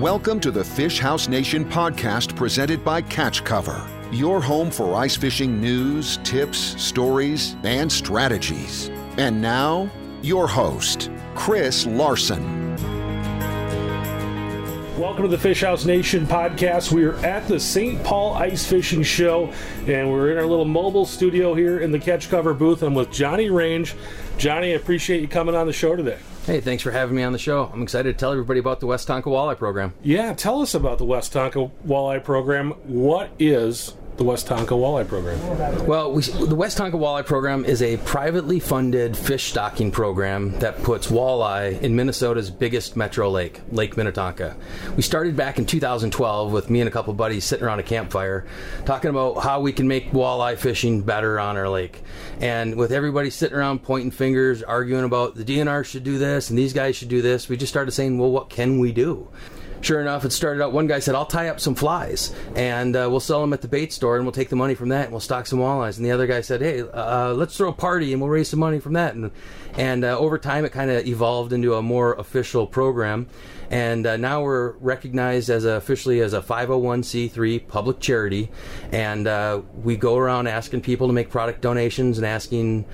Welcome to the Fish House Nation podcast presented by Catch Cover, your home for ice fishing news, tips, stories, and strategies. And now, your host, Chris Larson. Welcome to the Fish House Nation podcast. We are at the St. Paul Ice Fishing Show, and we're in our little mobile studio here in the Catch Cover booth. I'm with Johnny Range. Johnny, I appreciate you coming on the show today. Hey, thanks for having me on the show. I'm excited to tell everybody about the Westonka Walleye Program. Yeah, tell us about the Westonka Walleye Program. What is the Westonka Walleye Program? Well, we, the West Tonka Walleye Program is a privately funded fish stocking program that puts walleye in Minnesota's biggest metro lake, Lake Minnetonka. We started back in 2012 with me and a couple buddies sitting around a campfire talking about how we can make walleye fishing better on our lake. And with everybody sitting around pointing fingers, arguing about the DNR should do this and these guys should do this, we just started saying, well, what can we do? Sure enough, it started out. One guy said, "I'll tie up some flies and uh, we'll sell them at the bait store and we'll take the money from that and we'll stock some walleyes." And the other guy said, "Hey, uh, let's throw a party and we'll raise some money from that." And and uh, over time, it kind of evolved into a more official program. And uh, now we're recognized as a, officially as a 501c3 public charity, and uh, we go around asking people to make product donations and asking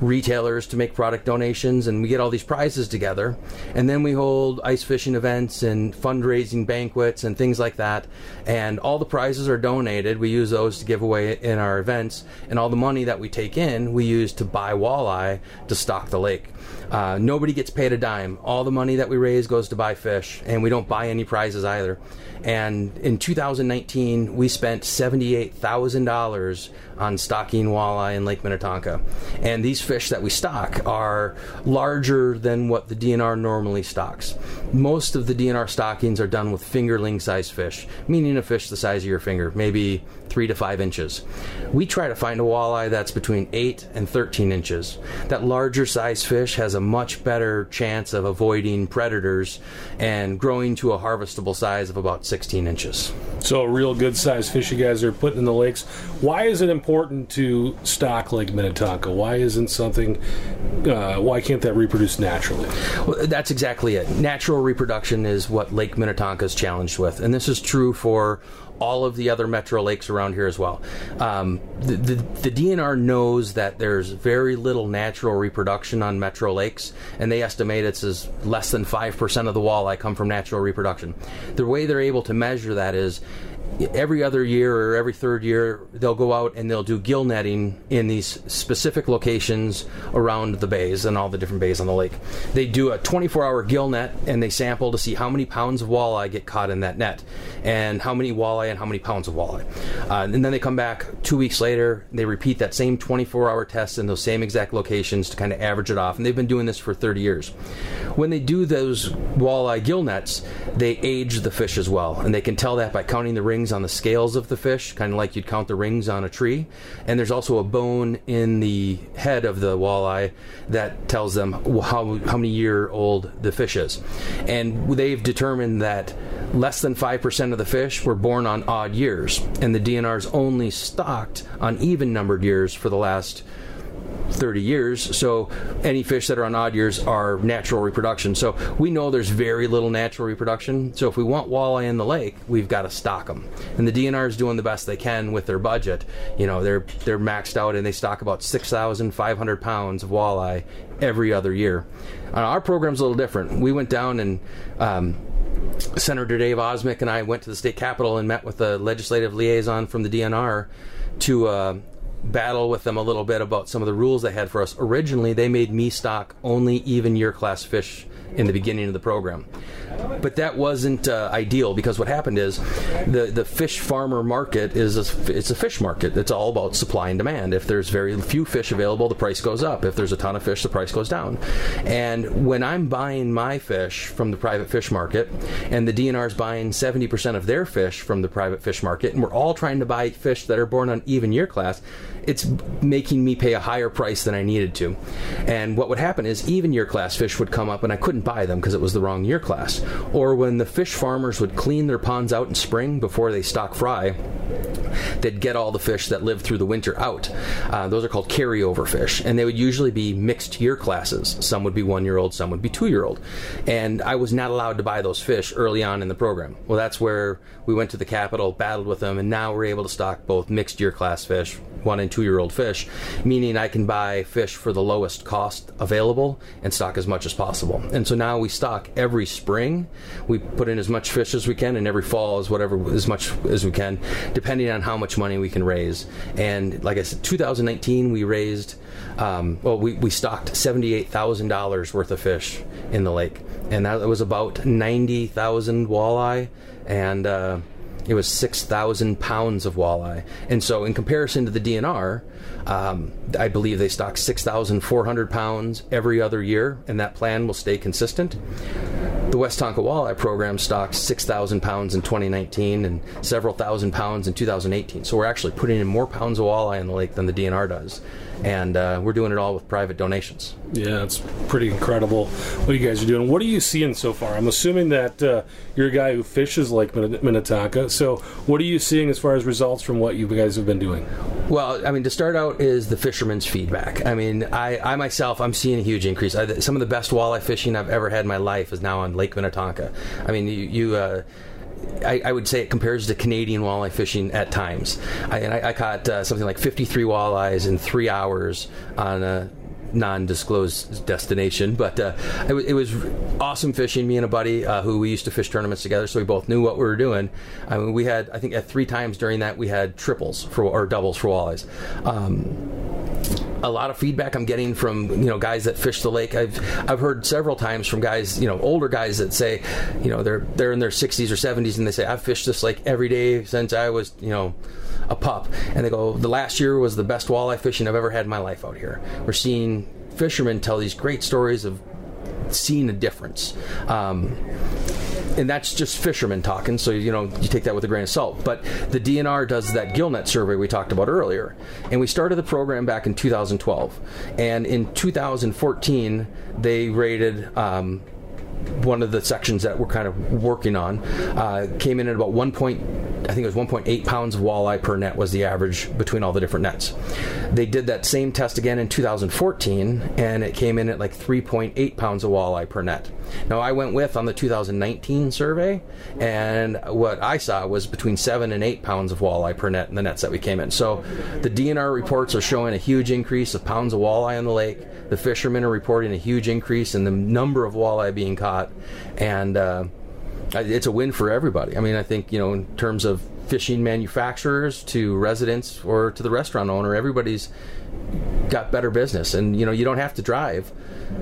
retailers to make product donations, and we get all these prizes together, and then we hold ice fishing events and fundraising banquets and things like that, and all the prizes are donated. We use those to give away in our events, and all the money that we take in, we use to buy walleye to stock the lake. Uh, nobody gets paid a dime. All the money that we raise goes to buy fish, and we don't buy any prizes either. And in 2019, we spent $78,000 on stocking walleye in Lake Minnetonka. And these fish that we stock are larger than what the DNR normally stocks. Most of the DNR stockings are done with fingerling size fish, meaning a fish the size of your finger, maybe three to five inches. We try to find a walleye that's between 8 and 13 inches. That larger size fish has a much better chance of avoiding predators and growing to a harvestable size of about 16 inches. So, a real good sized fish you guys are putting in the lakes. Why is it important to stock Lake Minnetonka? Why isn't something, uh, why can't that reproduce naturally? Well, that's exactly it. Natural reproduction is what Lake Minnetonka is challenged with. And this is true for all of the other metro lakes around here as well. Um, the, the, the, DNR knows that there's very little natural reproduction on metro lakes, and they estimate it's as less than 5% of the walleye come from natural reproduction. The way they're able to measure that is every other year or every third year they'll go out and they'll do gill netting in these specific locations around the bays and all the different bays on the lake. They do a 24-hour gill net and they sample to see how many pounds of walleye get caught in that net and how many walleye and how many pounds of walleye. Uh, and then they come back two weeks later. They repeat that same 24-hour test in those same exact locations to kind of average it off. And they've been doing this for 30 years. When they do those walleye gill nets, they age the fish as well, and they can tell that by counting the rings on the scales of the fish, kind of like you'd count the rings on a tree. And there's also a bone in the head of the walleye that tells them how, how many year old the fish is. And they've determined that less than 5% of the fish were born on odd years, and the DNR's only stocked on even numbered years for the last 30 years. So any fish that are on odd years are natural reproduction. So we know there's very little natural reproduction. So if we want walleye in the lake, we've got to stock them. And the DNR is doing the best they can with their budget. You know, they're they're maxed out and they stock about 6,500 pounds of walleye every other year. Uh, our program's a little different. We went down and um, Senator Dave Osmek and I went to the state capitol and met with the legislative liaison from the DNR to uh, battle with them a little bit about some of the rules they had for us. Originally, they made me stock only even year class fish in the beginning of the program. But that wasn't uh, ideal because what happened is the the fish farmer market is a, it's a fish market. It's all about supply and demand. If there's very few fish available, the price goes up. If there's a ton of fish, the price goes down. And when I'm buying my fish from the private fish market, and the DNR is buying 70% of their fish from the private fish market, and we're all trying to buy fish that are born on even year class, it's making me pay a higher price than I needed to. And what would happen is even year class fish would come up, and I couldn't buy them because it was the wrong year class. Or when the fish farmers would clean their ponds out in spring before they stock fry, they'd get all the fish that lived through the winter out. Uh, those are called carryover fish, and they would usually be mixed year classes. Some would be one year old, some would be two year old. And I was not allowed to buy those fish early on in the program. Well, that's where we went to the capitol, battled with them, and now we're able to stock both mixed year class fish, one and two year old fish, meaning I can buy fish for the lowest cost available and stock as much as possible. And so now we stock every spring. We put in as much fish as we can, and every fall is whatever as much as we can, depending on how much money we can raise. And like I said, 2019 we raised, um, well, we, we stocked $78,000 worth of fish in the lake, and that was about 90,000 walleye and. Uh, it was 6,000 pounds of walleye. And so, in comparison to the DNR, um, I believe they stock 6,400 pounds every other year, and that plan will stay consistent. The Westonka Walleye Program stocked 6,000 pounds in 2019 and several thousand pounds in 2018. So we're actually putting in more pounds of walleye in the lake than the DNR does. And uh, we're doing it all with private donations. Yeah, it's pretty incredible what you guys are doing. What are you seeing so far? I'm assuming that uh, you're a guy who fishes like Minnetonka. So, what are you seeing as far as results from what you guys have been doing? Well, I mean, to start out is the fisherman's feedback. I mean, I, I myself, I'm seeing a huge increase. I, some of the best walleye fishing I've ever had in my life is now on Lake Minnetonka. I mean, you, you uh, I, I, would say it compares to Canadian walleye fishing at times. I, and I, I caught uh, something like 53 walleyes in three hours on a non-disclosed destination, but uh, it, it, was awesome fishing. Me and a buddy uh, who we used to fish tournaments together, so we both knew what we were doing. I mean, we had I think at three times during that we had triples for or doubles for walleyes. Um, a lot of feedback I'm getting from you know guys that fish the lake. I've I've heard several times from guys you know older guys that say you know they're they're in their 60s or 70s and they say I've fished this lake every day since I was you know a pup and they go the last year was the best walleye fishing I've ever had in my life out here. We're seeing fishermen tell these great stories of seeing a difference. Um, and that's just fishermen talking, so you know you take that with a grain of salt. But the DNR does that GillNet survey we talked about earlier, and we started the program back in 2012, and in 2014 they rated. Um, one of the sections that we're kind of working on uh, came in at about one point I think it was 1.8 pounds of walleye per net was the average between all the different nets. They did that same test again in 2014, and it came in at like 3.8 pounds of walleye per net. Now, I went with on the 2019 survey, and what I saw was between 7 and 8 pounds of walleye per net in the nets that we came in. So the DNR reports are showing a huge increase of pounds of walleye in the lake. The fishermen are reporting a huge increase in the number of walleye being caught, and uh, it's a win for everybody. I mean, I think you know in terms of fishing manufacturers to residents or to the restaurant owner, everybody's got better business, and you know you don't have to drive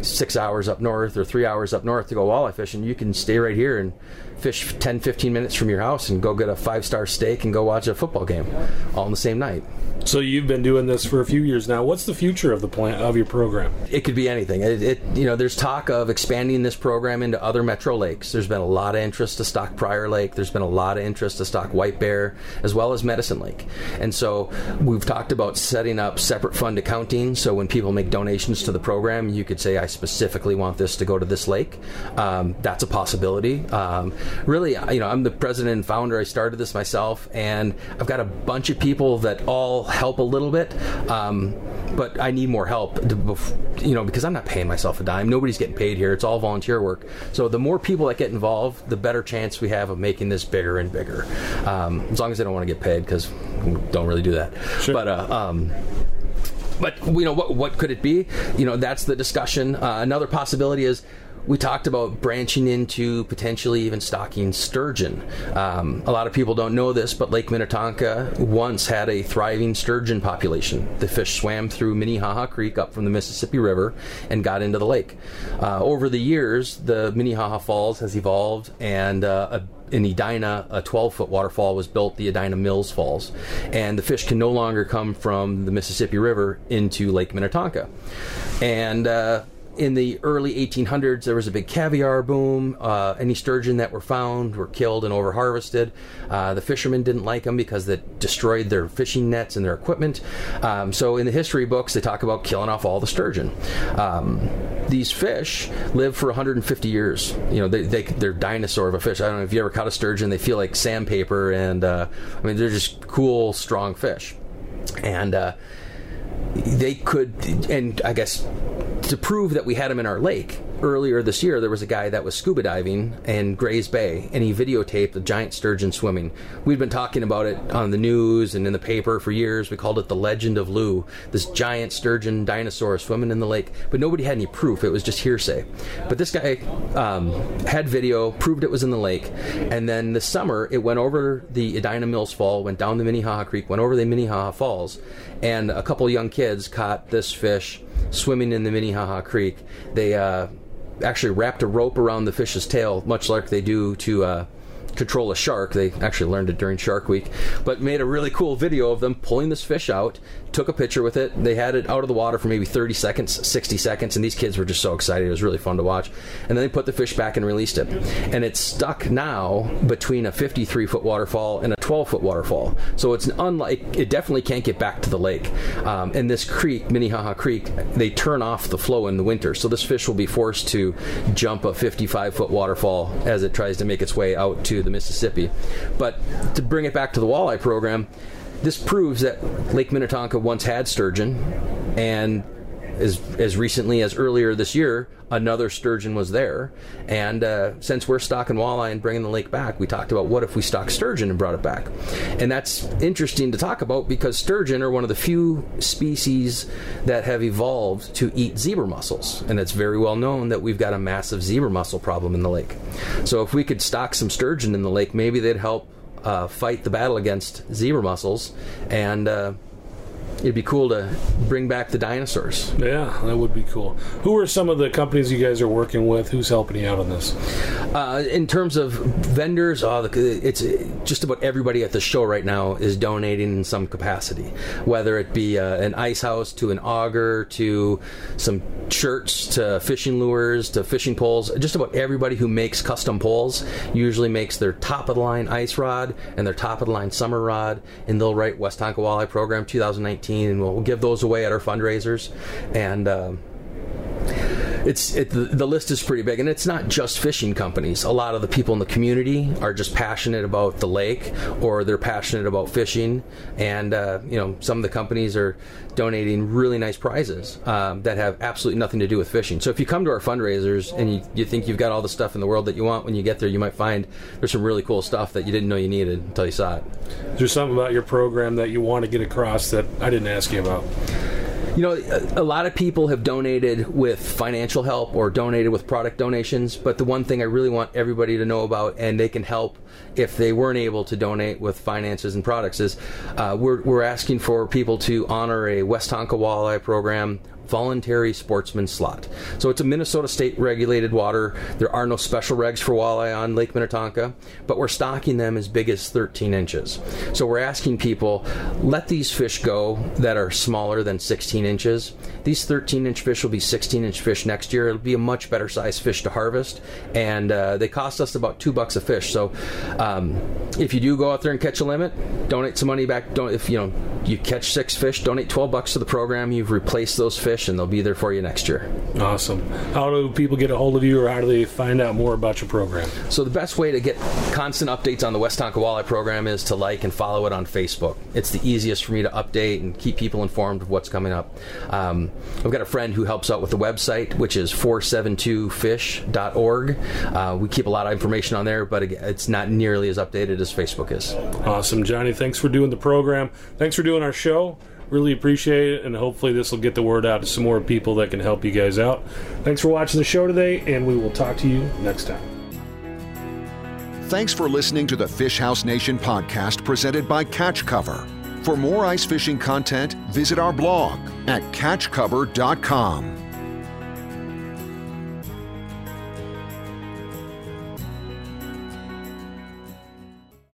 six hours up north or three hours up north to go walleye fishing. You can stay right here and fish 10, 15 minutes from your house and go get a five star steak and go watch a football game all in the same night. So you've been doing this for a few years now. What's the future of the plan of your program? It could be anything. It, it, you know, there's talk of expanding this program into other metro lakes. There's been a lot of interest to stock Prior Lake. There's been a lot of interest to stock White Bear as well as Medicine Lake. And so we've talked about setting up separate fund accounting. So when people make donations to the program, you could say, "I specifically want this to go to this lake." Um, that's a possibility. Um, really, you know, I'm the president and founder. I started this myself, and I've got a bunch of people that all help a little bit. Um, but I need more help, to, you know, because I'm not paying myself a dime. Nobody's getting paid here. It's all volunteer work. So the more people that get involved, the better chance we have of making this bigger and bigger. Um, as long as they don't want to get paid, because we don't really do that. Sure. But uh, um, but you know what what could it be you know that's the discussion uh, another possibility is we talked about branching into potentially even stocking sturgeon. Um, a lot of people don't know this, but Lake Minnetonka once had a thriving sturgeon population. The fish swam through Minnehaha Creek up from the Mississippi River and got into the lake. Uh, over the years, the Minnehaha Falls has evolved, and uh, a in Edina, a 12 foot waterfall was built, the Edina Mills Falls. And the fish can no longer come from the Mississippi River into Lake Minnetonka. And uh, in the early 1800s, there was a big caviar boom. Uh, any sturgeon that were found were killed and overharvested. Uh, the fishermen didn't like them because that destroyed their fishing nets and their equipment. Um, so in the history books, they talk about killing off all the sturgeon. Um, these fish live for 150 years. You know, they, they they're dinosaur of a fish. I don't know if you ever caught a sturgeon. They feel like sandpaper, and uh, I mean they're just cool, strong fish. And uh, they could, and I guess to prove that we had them in our lake, earlier this year there was a guy that was scuba diving in Gray's Bay and he videotaped a giant sturgeon swimming. We'd been talking about it on the news and in the paper for years. We called it the legend of Lou, this giant sturgeon dinosaur swimming in the lake, but nobody had any proof. It was just hearsay. But this guy um, had video, proved it was in the lake, and then this summer it went over the Edina Mills Fall, went down the Minnehaha Creek, went over the Minnehaha Falls, and a couple young kids caught this fish swimming in the Minnehaha Creek. They uh, actually wrapped a rope around the fish's tail, much like they do to uh, control a shark. They actually learned it during Shark Week, but made a really cool video of them pulling this fish out, took a picture with it. They had it out of the water for maybe 30 seconds, 60 seconds, and these kids were just so excited. It was really fun to watch. And then they put the fish back and released it. And it's stuck now between a 53 foot waterfall and a 12 foot waterfall. So it's unlike, it definitely can't get back to the lake. Um, and this creek, Minnehaha Creek, they turn off the flow in the winter. So this fish will be forced to jump a 55 foot waterfall as it tries to make its way out to the Mississippi. But to bring it back to the walleye program, this proves that Lake Minnetonka once had sturgeon, and as as recently as earlier this year, another sturgeon was there. And uh, since we're stocking walleye and bringing the lake back, we talked about what if we stocked sturgeon and brought it back. And that's interesting to talk about because sturgeon are one of the few species that have evolved to eat zebra mussels, and it's very well known that we've got a massive zebra mussel problem in the lake. So if we could stock some sturgeon in the lake, maybe they'd help uh, fight the battle against zebra mussels. And uh, it'd be cool to bring back the dinosaurs. Yeah, that would be cool. Who are some of the companies you guys are working with? Who's helping you out on this? Uh, in terms of vendors, uh, it's just about everybody at the show right now is donating in some capacity, whether it be uh, an ice house to an auger to some shirts to fishing lures to fishing poles. Just about everybody who makes custom poles usually makes their top of the line ice rod and their top of the line summer rod, and they'll write Westonka Walleye Program 2019 and we'll give those away at our fundraisers. And um, it's it, the, list is pretty big, and it's not just fishing companies. A lot of the people in the community are just passionate about the lake, or they're passionate about fishing, and uh, you know some of the companies are donating really nice prizes um, that have absolutely nothing to do with fishing. So if you come to our fundraisers and you, you think you've got all the stuff in the world that you want, when you get there, you might find there's some really cool stuff that you didn't know you needed until you saw it. Is there something about your program that you want to get across that I didn't ask you about? You know, a, lot of people have donated with financial help or donated with product donations, but the one thing I really want everybody to know about, and they can help if they weren't able to donate with finances and products, is uh, we're, we're asking for people to honor a Westonka Walleye program voluntary sportsman slot. So it's a Minnesota state regulated water. There are no special regs for walleye on Lake Minnetonka, but we're stocking them as big as 13 inches. So we're asking people, let these fish go that are smaller than 16 inches. These 13 inch fish will be 16 inch fish next year. It'll be a much better size fish to harvest, and uh, they cost us about two bucks a fish. So um, if you do go out there and catch a limit, donate some money back. Don't if you know you catch six fish, donate 12 bucks to the program. You've replaced those fish and they'll be there for you next year. Awesome. How do people get a hold of you, or how do they find out more about your program? So the best way to get constant updates on the Westonka Walleye program is to like and follow it on Facebook. It's the easiest for me to update and keep people informed of what's coming up. Um, I've got a friend who helps out with the website, which is 472fish.org. Uh, we keep a lot of information on there, but it's not nearly as updated as Facebook is. Awesome, Johnny. Thanks for doing the program. Thanks for doing our show. Really appreciate it, and hopefully this will get the word out to some more people that can help you guys out. Thanks for watching the show today, and we will talk to you next time. Thanks for listening to the Fish House Nation podcast presented by Catch Cover. For more ice fishing content, visit our blog at catchcover.com.